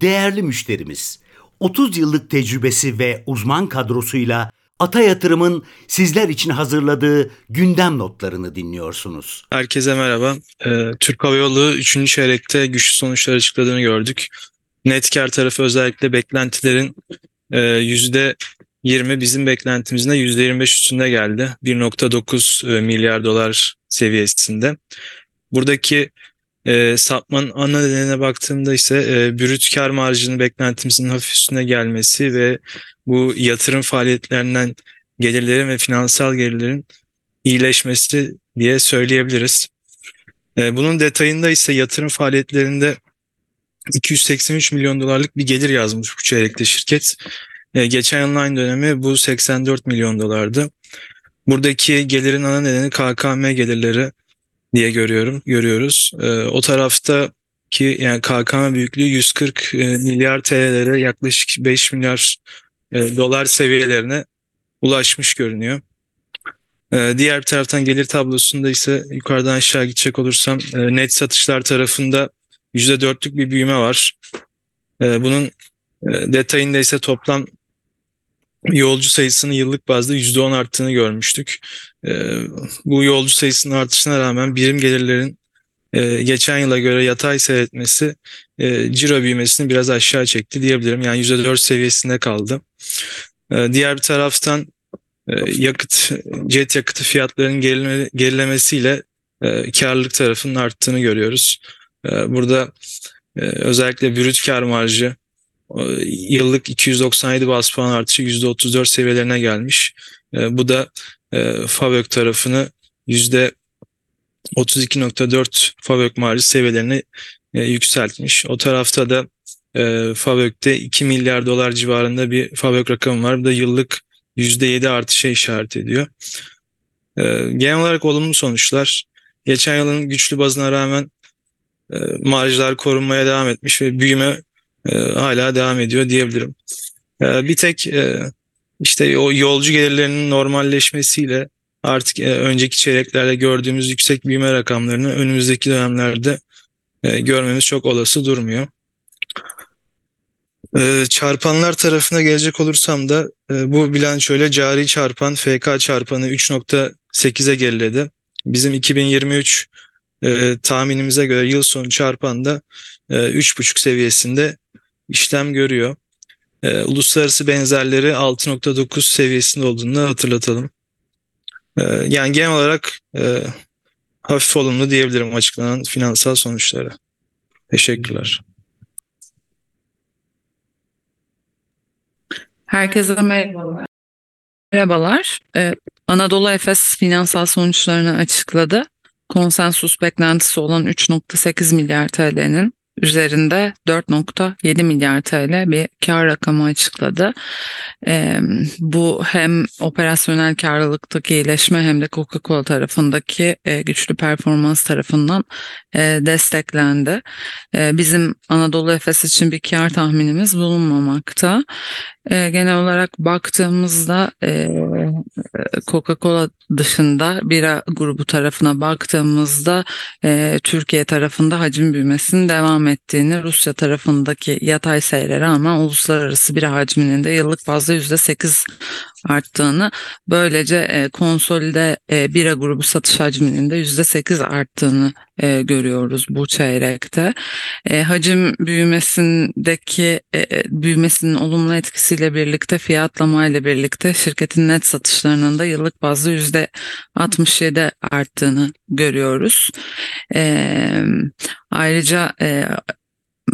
Değerli müşterimiz, 30 yıllık tecrübesi ve uzman kadrosuyla Ata Yatırım'ın sizler için hazırladığı gündem notlarını dinliyorsunuz. Herkese merhaba. Ee, Türk Hava Yolu 3. çeyrekte güçlü sonuçlar açıkladığını gördük. Net kar tarafı özellikle beklentilerin %20 e, bizim beklentimizin de %25 üstünde geldi. 1.9 e, milyar dolar seviyesinde. Buradaki e, sapmanın ana nedenine baktığımda ise e, brüt kar marjının beklentimizin hafif üstüne gelmesi ve bu yatırım faaliyetlerinden gelirlerin ve finansal gelirlerin iyileşmesi diye söyleyebiliriz. E, bunun detayında ise yatırım faaliyetlerinde 283 milyon dolarlık bir gelir yazmış bu çeyrekte şirket. E, geçen yılın aynı dönemi bu 84 milyon dolardı. Buradaki gelirin ana nedeni KKM gelirleri diye görüyorum, görüyoruz. E, o tarafta ki yani KKM büyüklüğü 140 e, milyar TL'lere yaklaşık 5 milyar e, dolar seviyelerine ulaşmış görünüyor. E, diğer bir taraftan gelir tablosunda ise yukarıdan aşağı gidecek olursam e, net satışlar tarafında %4'lük bir büyüme var. E, bunun detayında ise toplam yolcu sayısının yıllık bazda %10 arttığını görmüştük. E, bu yolcu sayısının artışına rağmen birim gelirlerin e, geçen yıla göre yatay seyretmesi e, ciro büyümesini biraz aşağı çekti diyebilirim. Yani %4 seviyesinde kaldı. E, diğer bir taraftan e, yakıt, jet yakıtı fiyatlarının gerileme, gerilemesiyle karlılık tarafının arttığını görüyoruz. E, burada özellikle brüt kar marjı yıllık 297 bas puan artışı %34 seviyelerine gelmiş. E, bu da e, Favök tarafını %32.4 Favök marjı seviyelerine e, yükseltmiş. O tarafta da e, Favök'te 2 milyar dolar civarında bir Favök rakamı var. Bu da yıllık %7 artışa işaret ediyor. E, genel olarak olumlu sonuçlar. Geçen yılın güçlü bazına rağmen marjlar korunmaya devam etmiş ve büyüme e, hala devam ediyor diyebilirim. E, bir tek e, işte o yolcu gelirlerinin normalleşmesiyle artık e, önceki çeyreklerde gördüğümüz yüksek büyüme rakamlarını önümüzdeki dönemlerde e, görmemiz çok olası durmuyor. E, çarpanlar tarafına gelecek olursam da bu bilançoyla cari çarpan FK çarpanı 3.8'e geriledi. Bizim 2023 e, tahminimize göre yıl sonu çarpan da e, 3.5 seviyesinde işlem görüyor. E, uluslararası benzerleri 6.9 seviyesinde olduğunu hatırlatalım. E, yani genel olarak e, hafif olumlu diyebilirim açıklanan finansal sonuçlara. Teşekkürler. Herkese merhabalar. Merhabalar. Ee, Anadolu Efes finansal sonuçlarını açıkladı. Konsensus beklentisi olan 3.8 milyar TL'nin üzerinde 4.7 milyar TL bir kar rakamı açıkladı. E, bu hem operasyonel karlılıktaki iyileşme hem de Coca-Cola tarafındaki e, güçlü performans tarafından e, desteklendi. E, bizim Anadolu Efes için bir kar tahminimiz bulunmamakta. E, genel olarak baktığımızda e, Coca-Cola dışında bira grubu tarafına baktığımızda e, Türkiye tarafında hacim büyümesinin devam ettiğini, Rusya tarafındaki yatay seyre rağmen uluslararası bira hacminin de yıllık bazda %8 arttığını, böylece e, konsolide e, bira grubu satış hacminin de %8 arttığını e, görüyoruz bu çeyrekte. E, hacim büyümesindeki büyümesinin olumlu etkisiyle birlikte fiyatlama ile birlikte şirketin net satışlarının da yıllık bazda %67 arttığını görüyoruz. Ayrıca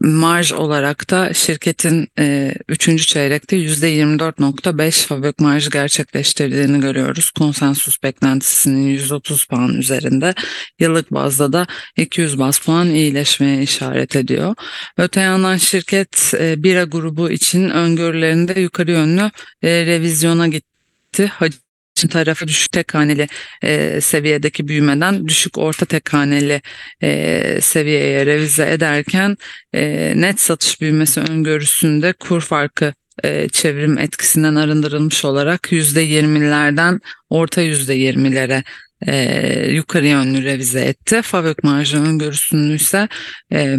marj olarak da şirketin e, 3. çeyrekte %24.5 fabrik marj gerçekleştirdiğini görüyoruz. Konsensus beklentisinin 130 puan üzerinde yıllık bazda da 200 bas puan iyileşmeye işaret ediyor. Öte yandan şirket e, bira grubu için öngörülerinde yukarı yönlü e, revizyona gitti. Hacim tarafı düşük tek haneli e, seviyedeki büyümeden düşük orta tek haneli e, seviyeye revize ederken e, net satış büyümesi öngörüsünde kur farkı e, çevrim etkisinden arındırılmış olarak %20'lerden orta %20'lere e, yukarı yönlü revize etti. Favök marjı öngörüsünü ise e,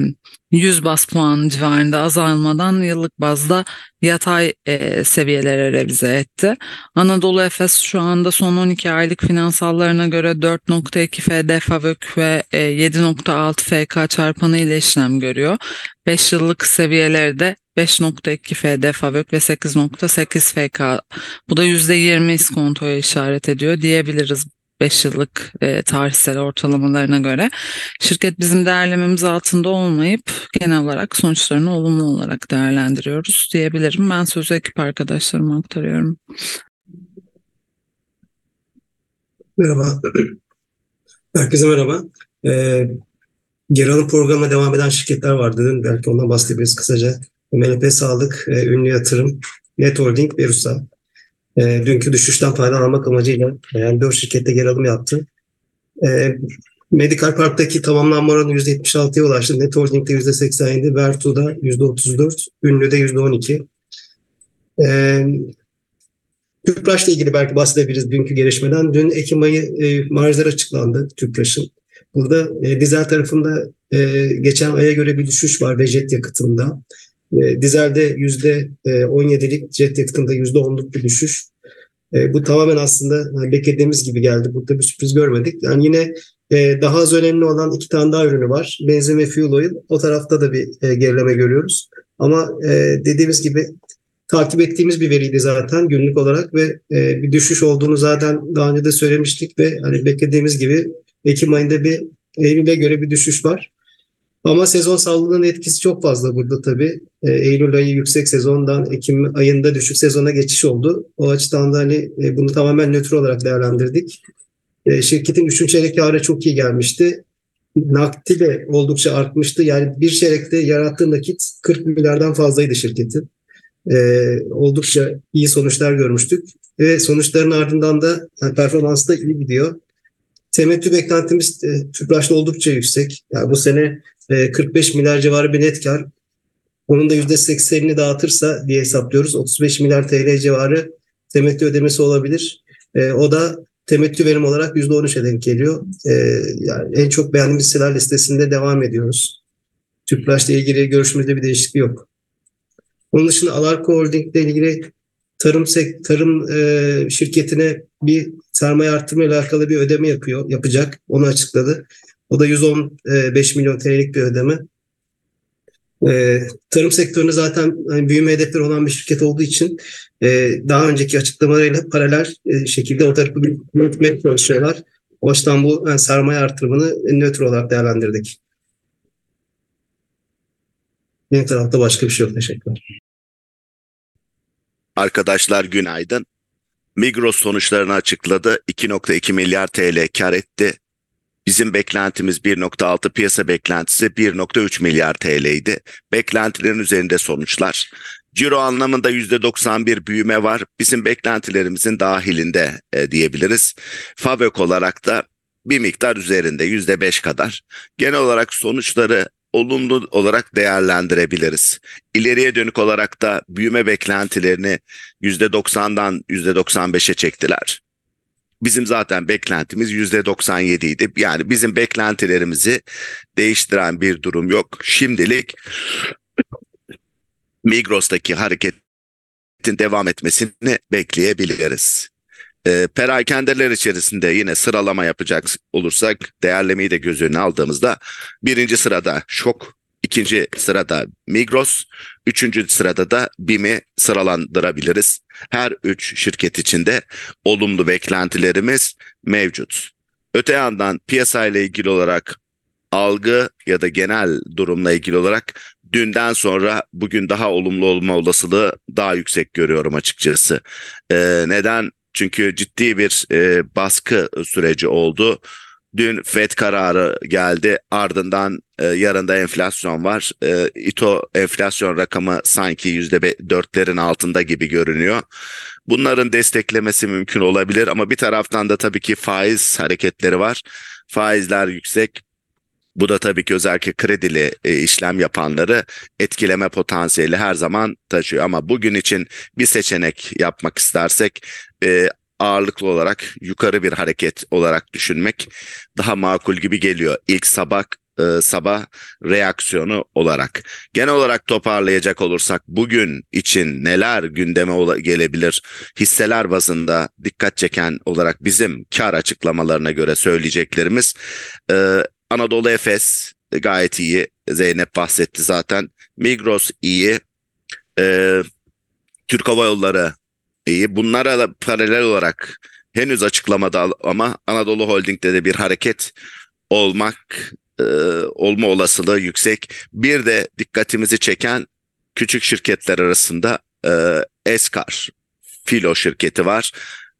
100 bas puan civarında azalmadan yıllık bazda yatay e, seviyelere revize etti. Anadolu Efes şu anda son 12 aylık finansallarına göre 4.2 FD Favök ve e, 7.6 FK çarpanı ile işlem görüyor. 5 yıllık seviyelerde 5.2 FD Favök ve 8.8 FK. Bu da %20 iskontoya işaret ediyor diyebiliriz 5 yıllık e, tarihsel ortalamalarına göre. Şirket bizim değerlememiz altında olmayıp genel olarak sonuçlarını olumlu olarak değerlendiriyoruz diyebilirim. Ben sözü ekip arkadaşlarıma aktarıyorum. Merhaba. Herkese merhaba. Ee, geri alım programına devam eden şirketler vardı. Dün belki ondan bahsedebiliriz kısaca. MLP Sağlık, e, Ünlü Yatırım, Net Holding ve Rusa. E, dünkü düşüşten faydalanmak amacıyla yani 4 şirkette geri alım yaptı. E, Medical Park'taki tamamlanma oranı %76'ya ulaştı. Net Holding'de %87, Vertu'da %34, Ünlü'de %12. E, Tüpraş'la ilgili belki bahsedebiliriz dünkü gelişmeden. Dün Ekim ayı e, marjlar açıklandı Tüpraş'ın. Burada e, dizel tarafında e, geçen aya göre bir düşüş var ve jet yakıtında. E, dizelde %17'lik, jet yakıtında %10'luk bir düşüş. E, bu tamamen aslında hani beklediğimiz gibi geldi. Burada bir sürpriz görmedik. Yani yine e, daha az önemli olan iki tane daha ürünü var. Benzin ve fuel oil. O tarafta da bir e, gerileme görüyoruz. Ama e, dediğimiz gibi takip ettiğimiz bir veriydi zaten günlük olarak ve e, bir düşüş olduğunu zaten daha önce de söylemiştik ve hani beklediğimiz gibi Ekim ayında bir Eylül'e göre bir düşüş var. Ama sezon sallığının etkisi çok fazla burada tabii. E, Eylül ayı yüksek sezondan Ekim ayında düşük sezona geçiş oldu. O açıdan da hani e, bunu tamamen nötr olarak değerlendirdik. E, şirketin üçüncü çeyrek karı çok iyi gelmişti. Nakdi de oldukça artmıştı. Yani bir çeyrekte yarattığı nakit 40 milyardan fazlaydı şirketin. E, oldukça iyi sonuçlar görmüştük. Ve sonuçların ardından da yani performansı da iyi gidiyor. Temettü beklentimiz e, Tüpraş'ta oldukça yüksek. Yani bu sene e, 45 milyar civarı bir net kar. Onun da %80'ini dağıtırsa diye hesaplıyoruz. 35 milyar TL civarı temettü ödemesi olabilir. E, o da temettü verim olarak %13'e denk geliyor. E, yani en çok beğendiğimiz hisseler listesinde devam ediyoruz. Tüpraş'la ilgili görüşmede bir değişiklik yok. Onun dışında Alarko Holding ile ilgili tarım tarım e, şirketine bir sermaye artırma ile alakalı bir ödeme yapıyor, yapacak. Onu açıkladı. O da 115 milyon TL'lik bir ödeme. E, tarım sektöründe zaten hani büyüme hedefleri olan bir şirket olduğu için e, daha önceki açıklamalarıyla paralel e, şekilde o tarafı büyütmeye çalışıyorlar. O açıdan bu yani sermaye artırımını nötr olarak değerlendirdik. Benim tarafta başka bir şey yok. Teşekkürler. Arkadaşlar günaydın. Migros sonuçlarını açıkladı. 2.2 milyar TL kar etti. Bizim beklentimiz 1.6 piyasa beklentisi 1.3 milyar TL'ydi. Beklentilerin üzerinde sonuçlar. Ciro anlamında %91 büyüme var. Bizim beklentilerimizin dahilinde e, diyebiliriz. Favök olarak da bir miktar üzerinde %5 kadar. Genel olarak sonuçları olumlu olarak değerlendirebiliriz. İleriye dönük olarak da büyüme beklentilerini %90'dan %95'e çektiler. Bizim zaten beklentimiz %97 idi. Yani bizim beklentilerimizi değiştiren bir durum yok. Şimdilik Migros'taki hareketin devam etmesini bekleyebiliriz. E, perakendeler içerisinde yine sıralama yapacak olursak değerlemeyi de göz önüne aldığımızda birinci sırada Şok, ikinci sırada Migros, üçüncü sırada da BİM'i sıralandırabiliriz. Her üç şirket içinde olumlu beklentilerimiz mevcut. Öte yandan piyasayla ilgili olarak algı ya da genel durumla ilgili olarak dünden sonra bugün daha olumlu olma olasılığı daha yüksek görüyorum açıkçası. Ee, neden? Çünkü ciddi bir e, baskı süreci oldu. Dün FED kararı geldi. Ardından e, yarın enflasyon var. E, İTO enflasyon rakamı sanki %4'lerin altında gibi görünüyor. Bunların desteklemesi mümkün olabilir ama bir taraftan da tabii ki faiz hareketleri var. Faizler yüksek. Bu da tabii ki özellikle kredili e, işlem yapanları etkileme potansiyeli her zaman taşıyor. Ama bugün için bir seçenek yapmak istersek e, ağırlıklı olarak yukarı bir hareket olarak düşünmek daha makul gibi geliyor. İlk sabah e, sabah reaksiyonu olarak. Genel olarak toparlayacak olursak bugün için neler gündeme gelebilir hisseler bazında dikkat çeken olarak bizim kar açıklamalarına göre söyleyeceklerimiz e, Anadolu Efes gayet iyi. Zeynep bahsetti zaten. Migros iyi. E, Türk Hava Yolları. Bunlara paralel olarak henüz açıklamada ama Anadolu Holding'de de bir hareket olmak e, olma olasılığı yüksek. Bir de dikkatimizi çeken küçük şirketler arasında e, Eskar Filo şirketi var.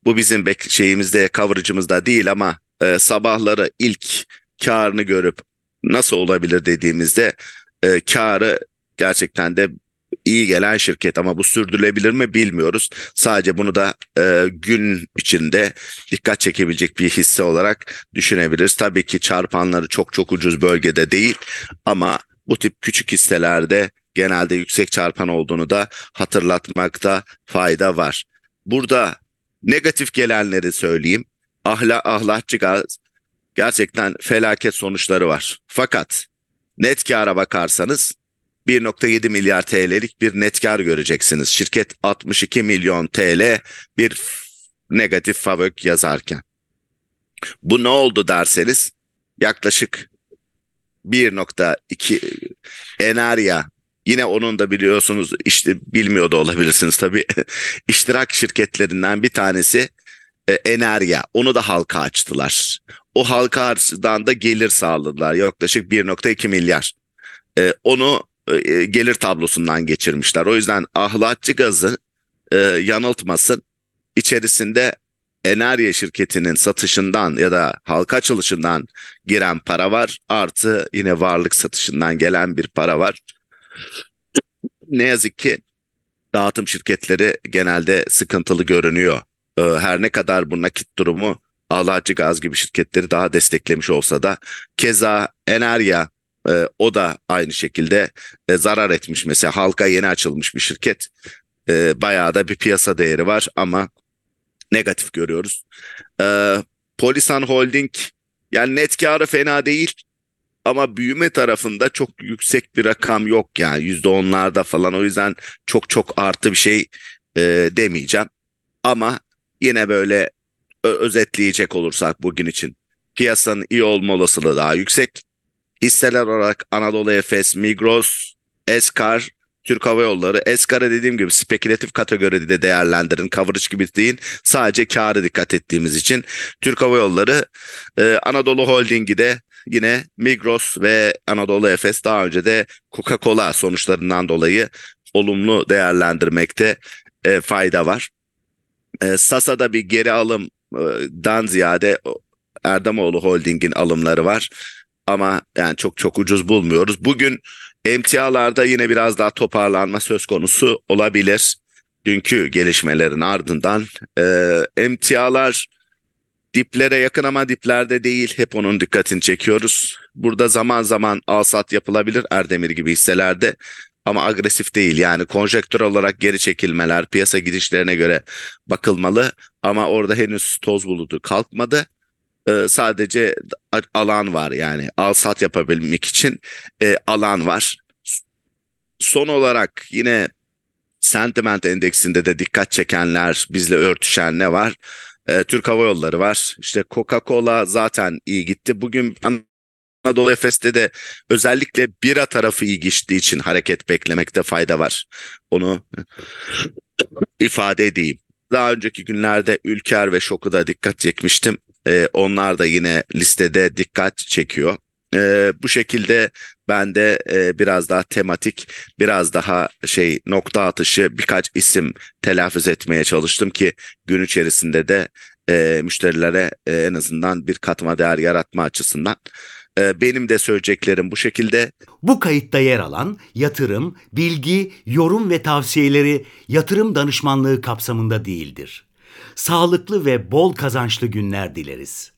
Bu bizim şeyimizde, coverage'ımızda değil ama e, sabahları ilk karını görüp nasıl olabilir dediğimizde e, karı gerçekten de iyi gelen şirket ama bu sürdürülebilir mi bilmiyoruz. Sadece bunu da e, gün içinde dikkat çekebilecek bir hisse olarak düşünebiliriz. Tabii ki çarpanları çok çok ucuz bölgede değil ama bu tip küçük hisselerde genelde yüksek çarpan olduğunu da hatırlatmakta fayda var. Burada negatif gelenleri söyleyeyim. Ahla, ahlatçı gaz gerçekten felaket sonuçları var. Fakat net kâra bakarsanız 1.7 milyar TL'lik bir net kar göreceksiniz. Şirket 62 milyon TL bir negatif fabrik yazarken. Bu ne oldu derseniz yaklaşık 1.2 Enerya yine onun da biliyorsunuz işte bilmiyor da olabilirsiniz tabii. iştirak şirketlerinden bir tanesi e, Enerya. Onu da halka açtılar. O halka açıdan da gelir sağladılar. Yaklaşık 1.2 milyar. E, onu e, gelir tablosundan geçirmişler. O yüzden ahlatçı gazı e, yanıltmasın. İçerisinde Enerya şirketinin satışından ya da halka açılışından giren para var. Artı yine varlık satışından gelen bir para var. Ne yazık ki dağıtım şirketleri genelde sıkıntılı görünüyor. E, her ne kadar bu nakit durumu Ağlarcı Gaz gibi şirketleri daha desteklemiş olsa da keza Enerya e, o da aynı şekilde e, zarar etmiş. Mesela halka yeni açılmış bir şirket. E, bayağı da bir piyasa değeri var ama negatif görüyoruz. E, Polisan Holding yani net karı fena değil ama büyüme tarafında çok yüksek bir rakam yok yani yüzde onlarda falan o yüzden çok çok artı bir şey e, demeyeceğim. Ama yine böyle özetleyecek olursak bugün için piyasanın iyi olma olasılığı daha yüksek hisseler olarak Anadolu Efes, Migros, Eskar, Türk Hava Yolları. Eskar'a dediğim gibi spekülatif kategoride değerlendirin. Coverage gibi değil. Sadece karı dikkat ettiğimiz için. Türk Hava Yolları, e, Anadolu Holding'i de yine Migros ve Anadolu Efes daha önce de Coca-Cola sonuçlarından dolayı olumlu değerlendirmekte e, fayda var. E, Sasa'da bir geri alımdan ziyade Erdemoğlu Holding'in alımları var ama yani çok çok ucuz bulmuyoruz. Bugün emtialarda yine biraz daha toparlanma söz konusu olabilir. Dünkü gelişmelerin ardından e, emtialar diplere yakın ama diplerde değil. Hep onun dikkatini çekiyoruz. Burada zaman zaman alsat yapılabilir Erdemir gibi hisselerde ama agresif değil. Yani konjektür olarak geri çekilmeler piyasa gidişlerine göre bakılmalı ama orada henüz toz bulutu kalkmadı e, sadece alan var yani al sat yapabilmek için e, alan var. Son olarak yine sentiment endeksinde de dikkat çekenler bizle örtüşen ne var? E, Türk Hava Yolları var. İşte Coca-Cola zaten iyi gitti. Bugün Anadolu Efes'te de özellikle bira tarafı iyi geçtiği için hareket beklemekte fayda var. Onu ifade edeyim. Daha önceki günlerde Ülker ve Şok'u da dikkat çekmiştim. E, onlar da yine listede dikkat çekiyor. E, bu şekilde ben de e, biraz daha tematik, biraz daha şey nokta atışı birkaç isim telaffuz etmeye çalıştım ki gün içerisinde de e, müşterilere e, en azından bir katma değer yaratma açısından. E, benim de söyleyeceklerim bu şekilde. Bu kayıtta yer alan yatırım, bilgi, yorum ve tavsiyeleri yatırım danışmanlığı kapsamında değildir sağlıklı ve bol kazançlı günler dileriz.